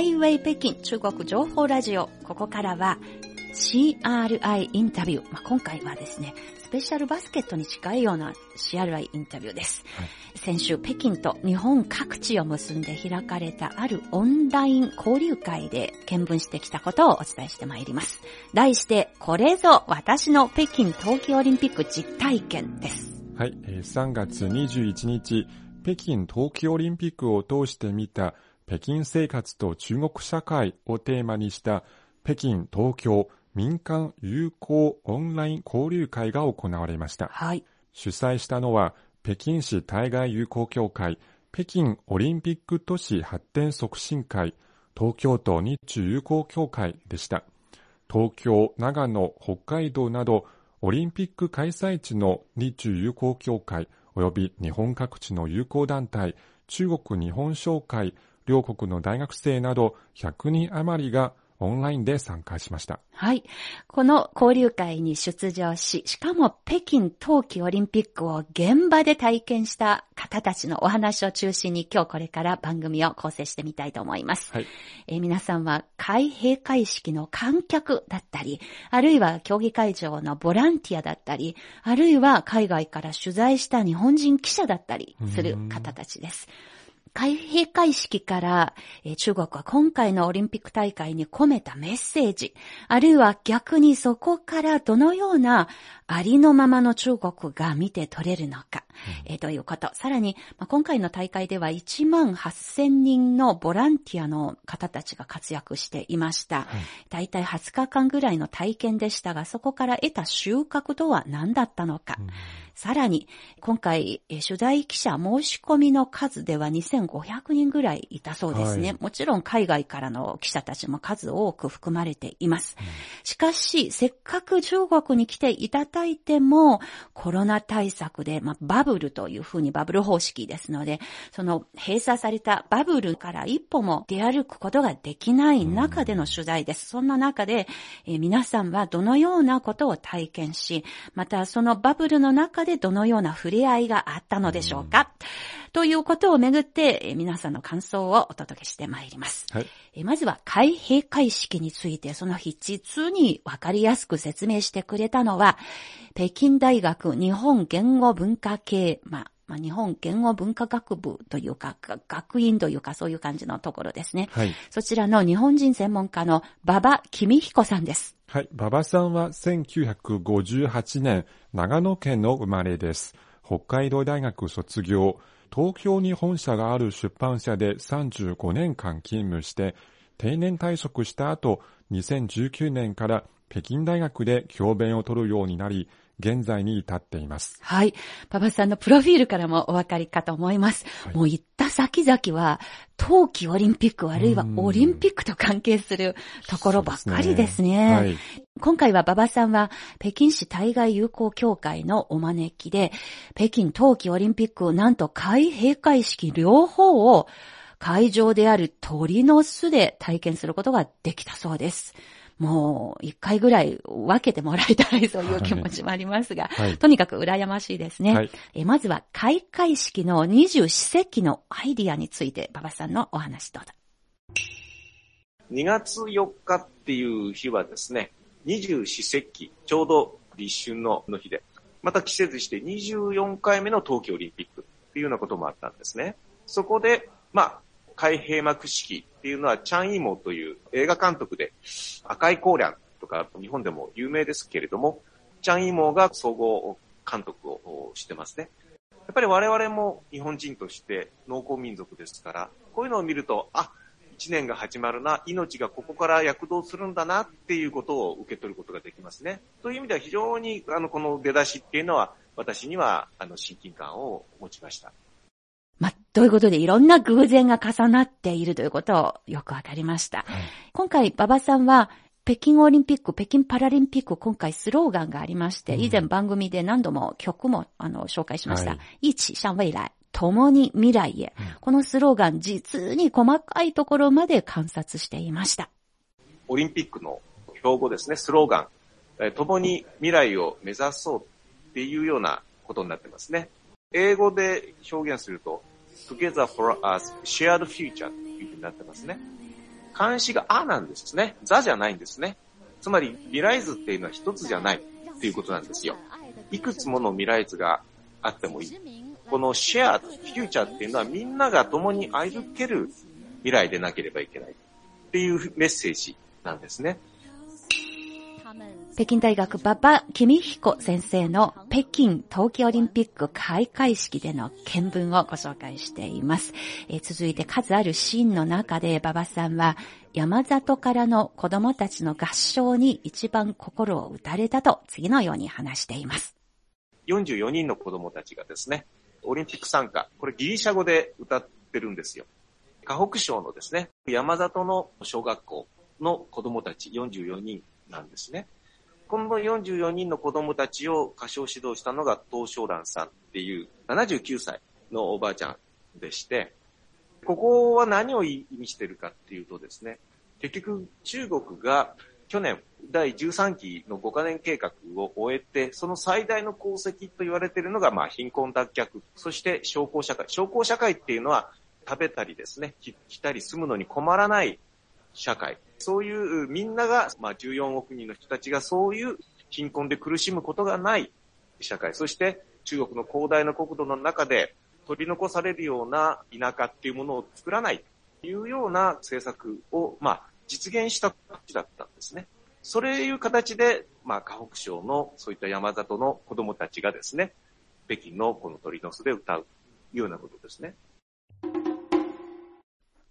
ハイウェイ北京中国情報ラジオ。ここからは CRI インタビュー。まあ、今回はですね、スペシャルバスケットに近いような CRI インタビューです。はい、先週、北京と日本各地を結んで開かれたあるオンライン交流会で見聞してきたことをお伝えしてまいります。題して、これぞ私の北京冬季オリンピック実体験です。はい、3月21日、北京冬季オリンピックを通して見た北京生活と中国社会をテーマにした北京東京民間友好オンライン交流会が行われました。はい。主催したのは北京市対外友好協会、北京オリンピック都市発展促進会、東京都日中友好協会でした。東京、長野、北海道などオリンピック開催地の日中友好協会及び日本各地の友好団体、中国日本商会、両国の大学生など100人余りがオンラインで参加しました。はい。この交流会に出場し、しかも北京冬季オリンピックを現場で体験した方たちのお話を中心に今日これから番組を構成してみたいと思います。はい、えー、皆さんは開閉会式の観客だったり、あるいは競技会場のボランティアだったり、あるいは海外から取材した日本人記者だったりする方たちです。開閉会式から、中国は今回のオリンピック大会に込めたメッセージ、あるいは逆にそこからどのようなありのままの中国が見て取れるのか、うん、えー、ということ。さらに、まあ、今回の大会では1万8000人のボランティアの方たちが活躍していました。だいたい20日間ぐらいの体験でしたが、そこから得た収穫とは何だったのか。うんさらに、今回、取材記者申し込みの数では2500人ぐらいいたそうですね。はい、もちろん海外からの記者たちも数多く含まれています。うん、しかし、せっかく中国に来ていただいても、コロナ対策で、まあ、バブルというふうにバブル方式ですので、その閉鎖されたバブルから一歩も出歩くことができない中での取材です。そんな中で、えー、皆さんはどのようなことを体験し、またそのバブルの中ででどのような触れ合いがあったのでしょうか、ということをめぐって、皆さんの感想をお届けしてまいります。はい、まずは開閉会式についてその筆実にわかりやすく説明してくれたのは、北京大学日本言語文化系、まあまあ、日本言語文化学部というか、学院というか、そういう感じのところですね。はい。そちらの日本人専門家の馬場公彦さんです。はい。馬場さんは1958年、長野県の生まれです。北海道大学卒業。東京に本社がある出版社で35年間勤務して、定年退職した後、2019年から北京大学で教鞭を取るようになり、現在に至っています。はい。馬場さんのプロフィールからもお分かりかと思います。はい、もう行った先々は、冬季オリンピックあるいはオリンピックと関係するところばっかりですね。すねはい、今回は馬場さんは北京市対外友好協会のお招きで、北京冬季オリンピックなんと開閉会式両方を会場である鳥の巣で体験することができたそうです。もう一回ぐらい分けてもらいたいそういう気持ちもありますが、はい、とにかく羨ましいですね。はい、えまずは開会式の二十四節気のアイディアについて、馬場さんのお話どうぞ。2月4日っていう日はですね、二十四節気、ちょうど立春の日で、また季節して24回目の冬季オリンピックっていうようなこともあったんですね。そこで、まあ、開閉幕式っていうのは、チャン・イーモという映画監督で、赤い光ンとか日本でも有名ですけれども、チャン・イモが総合監督をしてますね。やっぱり我々も日本人として農耕民族ですから、こういうのを見ると、あ、一年が始まるな、命がここから躍動するんだなっていうことを受け取ることができますね。という意味では非常にあのこの出だしっていうのは私にはあの親近感を持ちました。まあ、ということでいろんな偶然が重なっているということをよくわかりました。はい、今回、馬場さんは、北京オリンピック、北京パラリンピック、今回スローガンがありまして、以前番組で何度も曲もあの紹介しました。はい、一向未来。共に未来へ、うん、このスローガン、実に細かいところまで観察していました。オリンピックの標語ですね、スローガン。共に未来を目指そうっていうようなことになってますね。英語で表現すると、together for us shared future というふうになってますね。漢詩があなんですね。ザじゃないんですね。つまり未来図っていうのは一つじゃないっていうことなんですよ。いくつもの未来図があってもいい。このシェア、フューチャーっていうのはみんなが共に歩ける未来でなければいけないっていうメッセージなんですね。北京大学馬場公彦先生の北京冬季オリンピック開会式での見聞をご紹介しています。えー、続いて数あるシーンの中で馬場さんは山里からの子供たちの合唱に一番心を打たれたと次のように話しています。44人の子供たちがですね、オリンピック参加、これギリシャ語で歌ってるんですよ。河北省のですね、山里の小学校の子供たち44人なんですね。この44人の子供たちを歌唱指導したのが東照蘭さんっていう79歳のおばあちゃんでして、ここは何を意味してるかっていうとですね、結局中国が去年第13期の5カ年計画を終えて、その最大の功績と言われているのが、まあ、貧困脱却、そして商工社会。商工社会っていうのは食べたりですね、来たり住むのに困らない社会。そういうみんなが、まあ、14億人の人たちがそういう貧困で苦しむことがない社会、そして中国の広大な国土の中で取り残されるような田舎っていうものを作らないというような政策を、まあ、実現した形だったんですね。それいう形で、まあ、河北省のそういった山里の子供たちがですね、北京のこの鳥の巣で歌うようなことですね。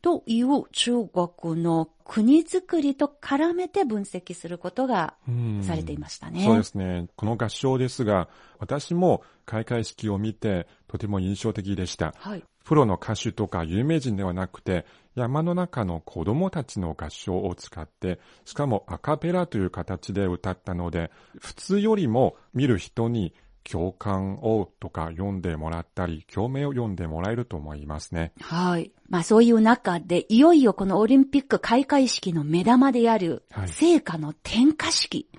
という中国の国づくりと絡めて分析することがされていましたね。そうですね。この合唱ですが、私も開会式を見てとても印象的でした。はい、プロの歌手とか有名人ではなくて、山の中の子供たちの合唱を使って、しかもアカペラという形で歌ったので、普通よりも見る人に共感をとか読んでもらったり、共鳴を読んでもらえると思いますね。はい。まあそういう中で、いよいよこのオリンピック開会式の目玉である、聖火の点火式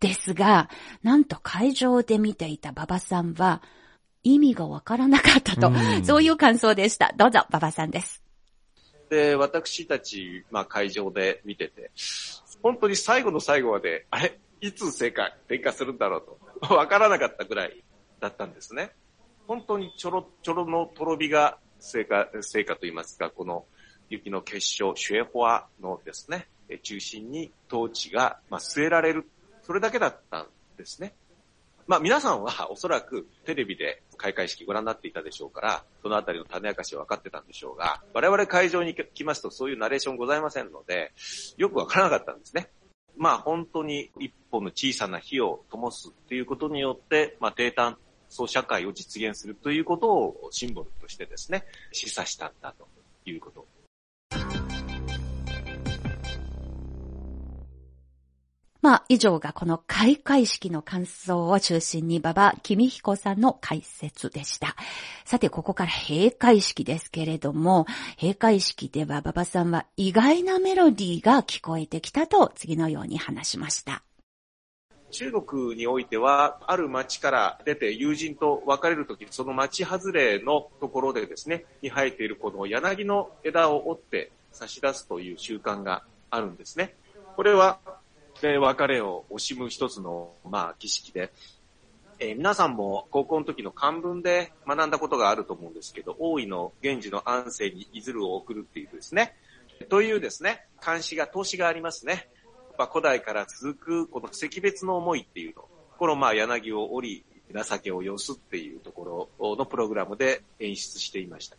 ですが、はいうん、なんと会場で見ていた馬場さんは、意味がわからなかったと、うん、そういう感想でした。どうぞ、馬場さんです。で、私たち、まあ会場で見てて、本当に最後の最後まで、あれ、いつ聖火点火するんだろうと。わからなかったぐらいだったんですね。本当にちょろちょろのとろびが成果、成果といいますか、この雪の結晶、シュエホアのですね、中心にトーチが、まあ、据えられる。それだけだったんですね。まあ皆さんはおそらくテレビで開会式ご覧になっていたでしょうから、そのあたりの種明かしは分かってたんでしょうが、我々会場に来ますとそういうナレーションございませんので、よく分からなかったんですね。まあ本当に一本の小さな火を灯すっていうことによって、まあ低炭素社会を実現するということをシンボルとしてですね、示唆したんだということ。まあ、以上がこの開会式の感想を中心に馬場公彦さんの解説でした。さて、ここから閉会式ですけれども、閉会式では馬場さんは意外なメロディーが聞こえてきたと次のように話しました。中国においては、ある町から出て友人と別れるとき、その町外れのところでですね、に生えているこの柳の枝を折って差し出すという習慣があるんですね。これはで、別れを惜しむ一つの、まあ、儀式で、えー、皆さんも高校の時の漢文で学んだことがあると思うんですけど、大井の源氏の安政にいずるを送るっていうですね、というですね、漢詩が、投資がありますね。まあ、古代から続く、この惜別の思いっていうの。このまあ、柳を折り、情けを寄すっていうところのプログラムで演出していました。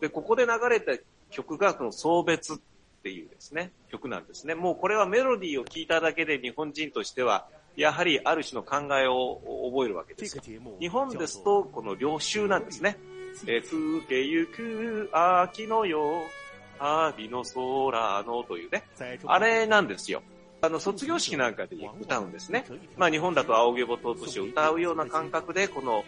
で、ここで流れた曲が、この送別っていうですね、曲なんですね。もうこれはメロディーを聞いただけで日本人としては、やはりある種の考えを覚えるわけです日本ですと、この領収なんですね。え、ふけゆく秋のよ、旅の空のというね、あれなんですよ。あの、卒業式なんかで歌うんですね。まあ日本だと青毛ぼとしを歌うような感覚で、この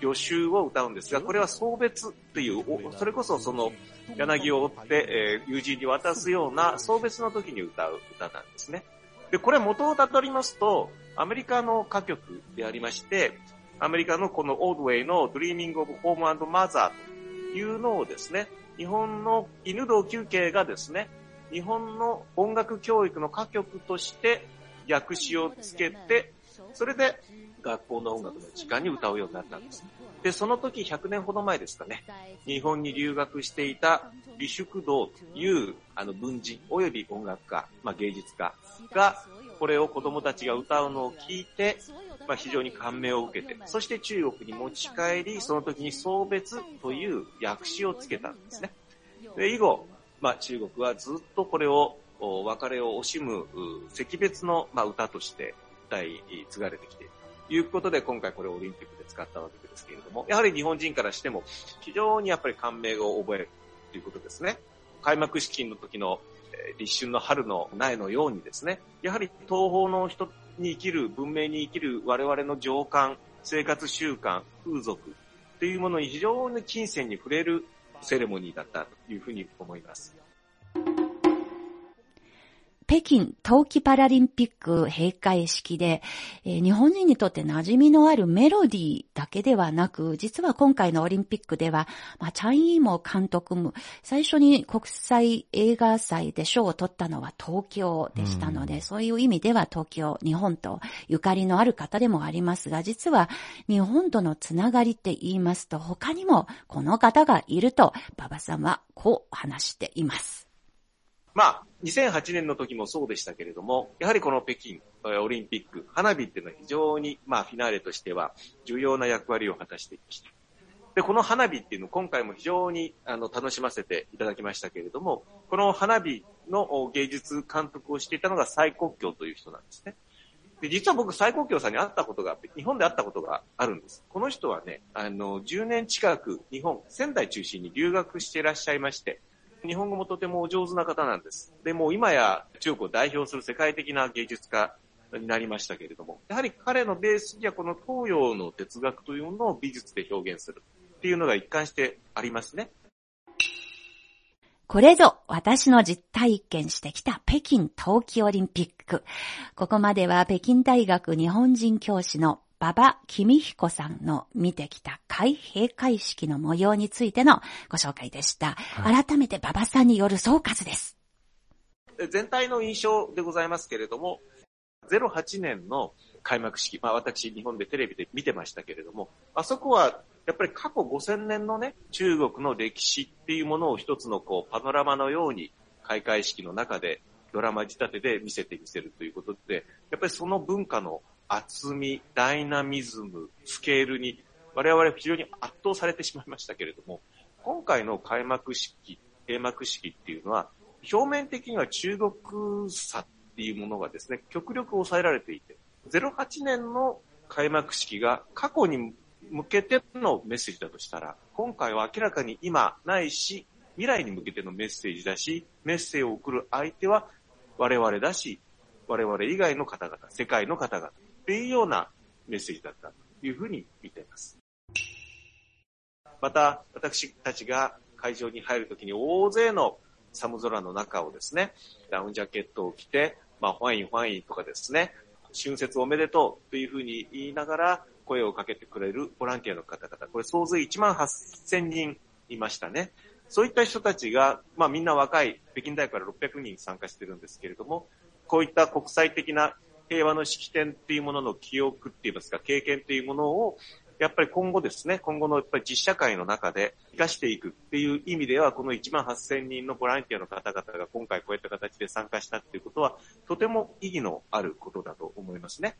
予習を歌うんですが、これは送別っていう、それこそその柳を追って、えー、友人に渡すような送別の時に歌う歌なんですね。で、これ元をたどりますと、アメリカの歌曲でありまして、アメリカのこのオードウェイの Dreaming of Home and Mother というのをですね、日本の犬同休憩がですね、日本の音楽教育の歌曲として訳詞をつけて、それで学校の音楽の時間に歌うようになったんです。で、その時100年ほど前ですかね、日本に留学していた李淑道というあの文人及び音楽家、まあ、芸術家がこれを子供たちが歌うのを聞いて、まあ、非常に感銘を受けて、そして中国に持ち帰り、その時に送別という訳詞をつけたんですね。で、以後、まあ、中国はずっとこれを別れを惜しむ惜別の、ま、歌として歌い継がれてきているいうことで、今回これオリンピックで使ったわけですけれども、やはり日本人からしても非常にやっぱり感銘を覚えるということですね。開幕式の時の立春の春の苗のようにですね、やはり東方の人に生きる、文明に生きる我々の情感、生活習慣、風俗というものに非常に金銭に触れるセレモニーだったというふうに思います。北京冬季パラリンピック閉会式で、えー、日本人にとって馴染みのあるメロディーだけではなく、実は今回のオリンピックでは、まあ、チャン・イーモ監督も最初に国際映画祭で賞を取ったのは東京でしたので、うん、そういう意味では東京、日本とゆかりのある方でもありますが、実は日本とのつながりって言いますと、他にもこの方がいると、馬場さんはこう話しています。まあ、2008年の時もそうでしたけれども、やはりこの北京オリンピック、花火っていうのは非常に、まあ、フィナーレとしては重要な役割を果たしていました。で、この花火っていうのを今回も非常にあの楽しませていただきましたけれども、この花火の芸術監督をしていたのが蔡国強という人なんですね。で、実は僕、蔡国強さんに会ったことが、日本で会ったことがあるんです。この人はね、あの、10年近く日本、仙台中心に留学していらっしゃいまして、日本語もとてもお上手な方なんです。で、も今や中国を代表する世界的な芸術家になりましたけれども、やはり彼のベースにはこの東洋の哲学というのを美術で表現するっていうのが一貫してありますね。これぞ私の実体験してきた北京冬季オリンピック。ここまでは北京大学日本人教師の馬場公彦さんの見てきた開閉会式の模様についてのご紹介でした。はい、改めて馬場さんによる総括です。全体の印象でございますけれども、08年の開幕式、まあ私日本でテレビで見てましたけれども、あそこはやっぱり過去5000年のね、中国の歴史っていうものを一つのこうパノラマのように開会式の中でドラマ仕立てで見せてみせるということで、やっぱりその文化の厚み、ダイナミズム、スケールに我々は非常に圧倒されてしまいましたけれども、今回の開幕式、閉幕式っていうのは、表面的には中国差っていうものがですね、極力抑えられていて、08年の開幕式が過去に向けてのメッセージだとしたら、今回は明らかに今ないし、未来に向けてのメッセージだし、メッセージを送る相手は我々だし、我々以外の方々、世界の方々。っていうようなメッセージだったというふうに見ています。また、私たちが会場に入るときに大勢の寒空の中をですね、ダウンジャケットを着て、まあ、ファインファインとかですね、春節おめでとうというふうに言いながら声をかけてくれるボランティアの方々、これ総勢1万8000人いましたね。そういった人たちが、まあみんな若い、北京大学から600人参加してるんですけれども、こういった国際的な平和の式典っていうものの記憶って言いますか、経験っていうものを、やっぱり今後ですね、今後のやっぱり実社会の中で生かしていくっていう意味では、この1万8000人のボランティアの方々が今回こういった形で参加したっていうことは、とても意義のあることだと思いますね。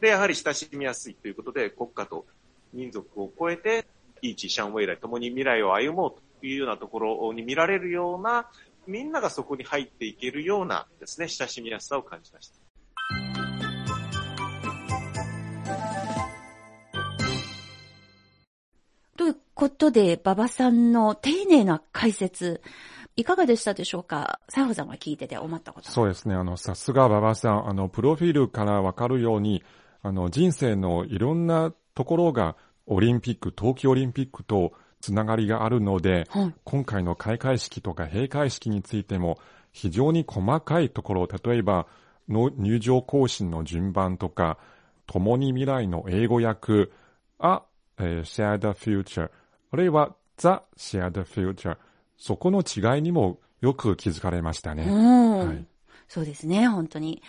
で、やはり親しみやすいということで、国家と民族を超えて、イーチ、シャンウェイライ、共に未来を歩もうというようなところに見られるような、みんながそこに入っていけるようなですね、親しみやすさを感じました。ことで、馬場さんの丁寧な解説、いかがでしたでしょうか？佐保さんが聞いてて思ったこと。そうですね。あの、さすが馬場さん、あの、プロフィールからわかるように、あの、人生のいろんなところが、オリンピック、冬季オリンピックとつながりがあるので、はい、今回の開会式とか閉会式についても、非常に細かいところ、例えば、の入場行進の順番とか、共に未来の英語訳、あ、えー、shared future、あるいは the shared future、そこの違いにもよく気づかれましたね。うん、はいそうですね、本当に。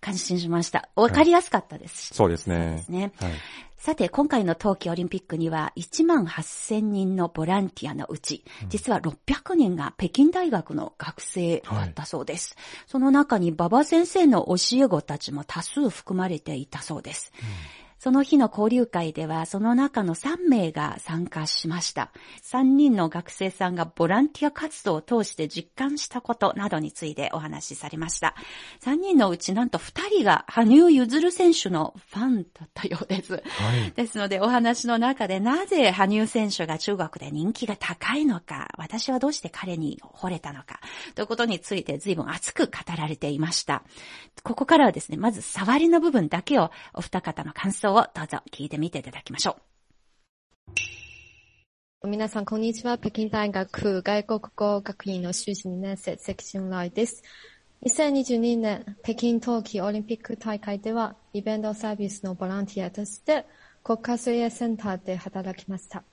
感心しました。わかりやすかったです。そうですそうでねす。ね。はい。さて、今回の冬季オリンピックには1万8000人のボランティアのうち、実は600人が北京大学の学生だったそうです。その中に馬場先生の教え子たちも多数含まれていたそうです。その日の交流会では、その中の3名が参加しました。3人の学生さんがボランティア活動を通して実感したことなどについてお話しされました。3人のうちなんと2人が羽生結弦選手のファンだったようです。はい。ですので、お話の中でなぜ羽生選手が中国で人気が高いのか、私はどうして彼に惚れたのか、ということについて随分熱く語られていました。ここからはですね、まず触りの部分だけをお二方の感想ををどうぞ聞いてみていただきましょう皆さん、こんにちは。北京大学外国語学院の修士2年生、関俊来です。2022年北京冬季オリンピック大会では、イベントサービスのボランティアとして、国家水泳センターで働きました。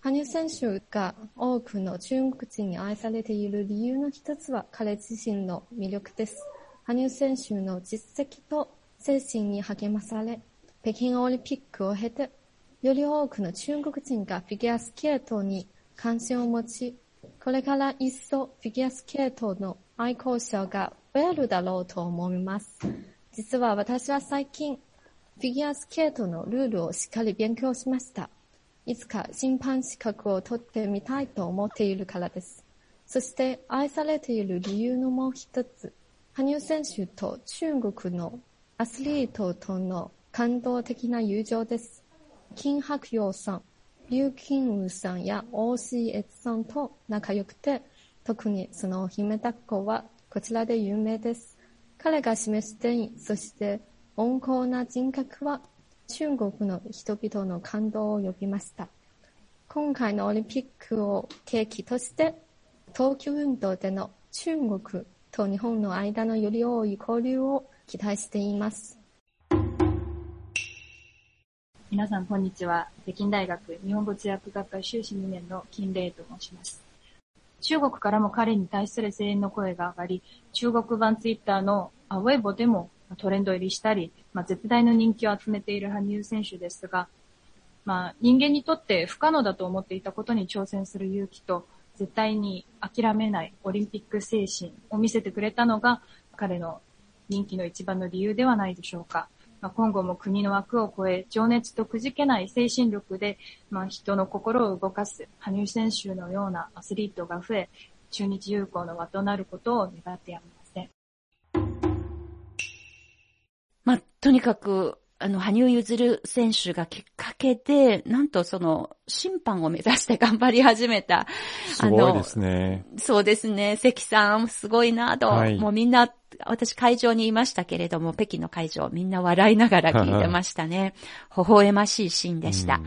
羽生選手が多くの中国人に愛されている理由の一つは彼自身の魅力です。羽生選手の実績と精神に励まされ、北京オリンピックを経て、より多くの中国人がフィギュアスケートに関心を持ち、これから一層フィギュアスケートの愛好者が増えるだろうと思います。実は私は最近、フィギュアスケートのルールをしっかり勉強しました。いつか審判資格を取ってみたいと思っているからです。そして愛されている理由のもう一つ、羽生選手と中国のアスリートとの感動的な友情です。金白陽さん、劉金宇さんや王子悦さんと仲良くて、特にその姫抱っこはこちらで有名です。彼が示してい、そして温厚な人格は中国の人々の感動を呼びました。今回のオリンピックを契機として、東京運動での中国と日本の間のより多い交流を期待しています。皆さん、こんにちは。北京大学日本語通訳学科修士2年の金玲と申します。中国からも彼に対する声援の声が上がり、中国版ツイッターのあウェイボでもトレンド入りしたり、まあ、絶大な人気を集めている羽生選手ですが、まあ、人間にとって不可能だと思っていたことに挑戦する勇気と、絶対に諦めないオリンピック精神を見せてくれたのが、彼の人気の一番の理由ではないでしょうか。まあ、今後も国の枠を超え、情熱とくじけない精神力で、まあ、人の心を動かす羽生選手のようなアスリートが増え、中日友好の輪となることを願ってやみません。まあ、とにかく、あの、羽生結弦選手がきっかけで、なんとその、審判を目指して頑張り始めた。すごいですね。そうですね。関さん、すごいなと、はいもうみんな、私会場にいましたけれども、北京の会場、みんな笑いながら聞いてましたね。微笑ましいシーンでした。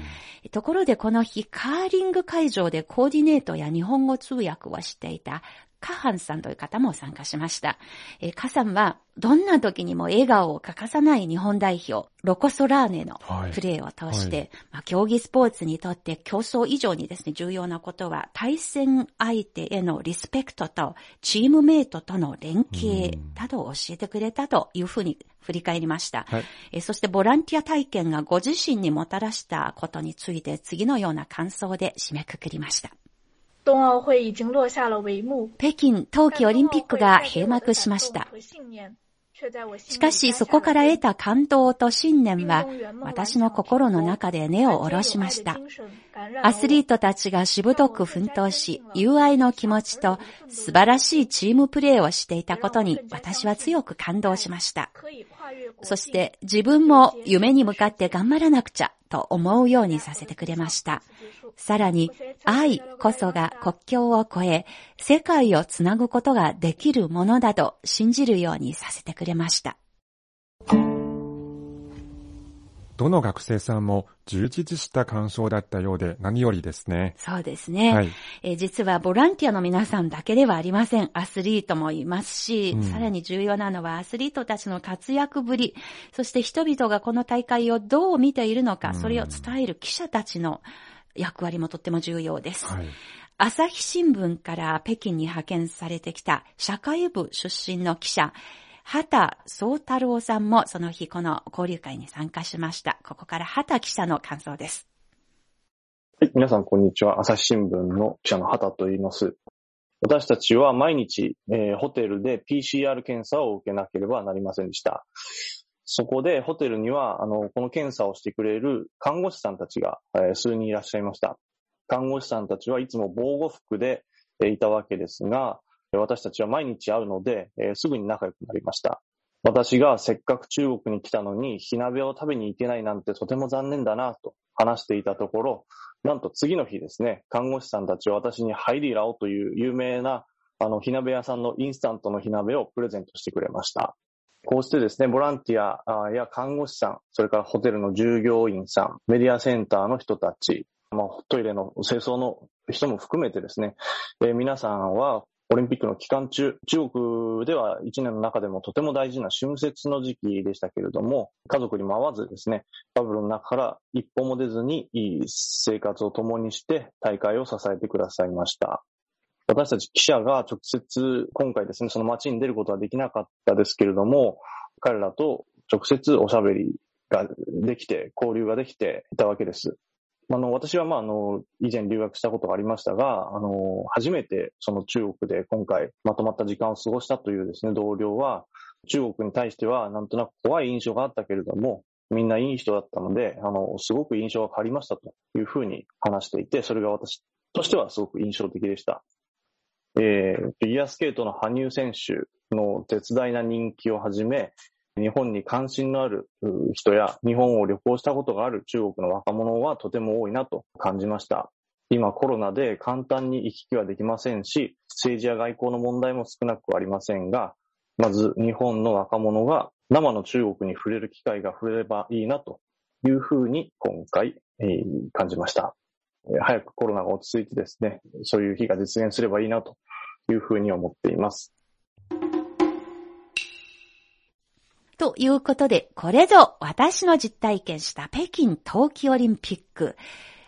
ところでこの日、カーリング会場でコーディネートや日本語通訳をしていたカハンさんという方も参加しました。えーカさんは、どんな時にも笑顔を欠かさない日本代表、ロコ・ソラーネのはいプレーを通して、はいまあ、競技スポーツにとって競争以上にですね、重要なことは、対戦相手へのリスペクトと、チームメイトとの連携などを教えてくれたというふうに振り返りました。はいえーそしてボランティア体験がご自身にもたらしたことについて次のような感想で締めくくりました。北京冬季オリンピックが閉幕しました。しかしそこから得た感動と信念は私の心の中で根を下ろしました。アスリートたちがしぶとく奮闘し、友愛の気持ちと素晴らしいチームプレーをしていたことに私は強く感動しました。そして自分も夢に向かって頑張らなくちゃと思うようにさせてくれました。さらに愛こそが国境を越え世界をつなぐことができるものだと信じるようにさせてくれました。どの学生さんも充実した感想だったようで何よりですね。そうですね。はいえー実はボランティアの皆さんだけではありません。アスリートもいますし、うんさらに重要なのはアスリートたちの活躍ぶり、そして人々がこの大会をどう見ているのか、うんそれを伝える記者たちの役割もとっても重要です。はい。朝日新聞から北京に派遣されてきた社会部出身の記者、畑宗太郎さんもその日この交流会に参加しました。ここから畑記者の感想です。はい、皆さんこんにちは。朝日新聞の記者の畑と言います。私たちは毎日、えーホテルで PCR 検査を受けなければなりませんでした。そこでホテルには、あの、この検査をしてくれる看護師さんたちが、えー数人いらっしゃいました。看護師さんたちはいつも防護服で、えーいたわけですが、私たちは毎日会うので、えーすぐに仲良くなりました。私がせっかく中国に来たのに火鍋を食べに行けないなんてとても残念だなと話していたところ、なんと次の日ですね、看護師さんたちは私にハイリーラオという有名なあの火鍋屋さんのインスタントの火鍋をプレゼントしてくれました。こうしてですね、ボランティアや看護師さん、それからホテルの従業員さん、メディアセンターの人たち、まあ、トイレの清掃の人も含めてですね、えー皆さんはオリンピックの期間中、中国では1年の中でもとても大事な春節の時期でしたけれども、家族にも会わずですね、バブルの中から一歩も出ずにいい生活を共にして大会を支えてくださいました。私たち記者が直接今回ですね、その街に出ることはできなかったですけれども、彼らと直接おしゃべりができて、交流ができていたわけです。あの、私はまあ、あの、以前留学したことがありましたが、あの、初めてその中国で今回まとまった時間を過ごしたというですね、同僚は、中国に対してはなんとなく怖い印象があったけれども、みんないい人だったので、あの、すごく印象が変わりましたというふうに話していて、それが私としてはすごく印象的でした。えー、フィギュアスケートの羽生選手の絶大な人気をはじめ、日本に関心のある人や日本を旅行したことがある中国の若者はとても多いなと感じました。今コロナで簡単に行き来はできませんし、政治や外交の問題も少なくありませんが、まず日本の若者が生の中国に触れる機会が増えればいいなというふうに今回、えー感じました。えー早くコロナが落ち着いてですね、そういう日が実現すればいいなというふうに思っています。ということで、これぞ私の実体験した北京冬季オリンピック。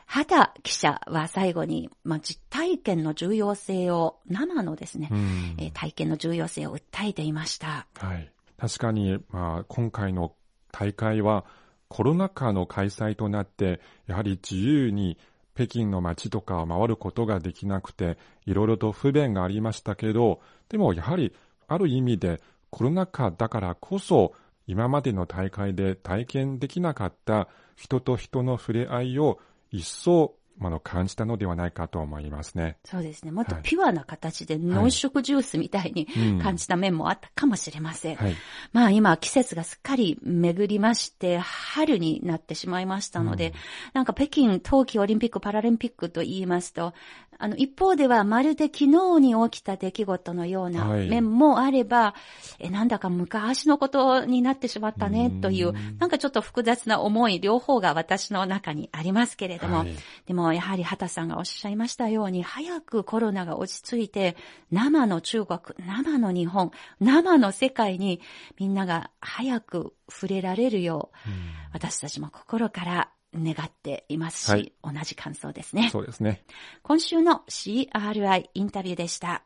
畑記者は最後に、まあ、実体験の重要性を、生のですね、うんえー体験の重要性を訴えていました。はい。確かに、まあ、今回の大会はコロナ禍の開催となって、やはり自由に北京の街とかを回ることができなくて、いろいろと不便がありましたけど、でもやはりある意味でコロナ禍だからこそ、今までの大会で体験できなかった人と人の触れ合いを一層、あの、感じたのではないかと思いますね。そうですね。もっとはいピュアな形で濃縮ジュースみたいにうん感じた面もあったかもしれません。はい。まあ今季節がすっかり巡りまして、春になってしまいましたので、うんなんか北京冬季オリンピック・パラリンピックと言いますと、あの一方ではまるで昨日に起きた出来事のようなはい面もあれば、えなんだか昔のことになってしまったねという、うんなんかちょっと複雑な思い両方が私の中にありますけれども、はいでもやはり畑さんがおっしゃいましたように、早くコロナが落ち着いて、生の中国、生の日本、生の世界にみんなが早く触れられるよう、私たちも心から願っていますし、はい同じ感想ですね。そうですね。今週の CRI インタビューでした。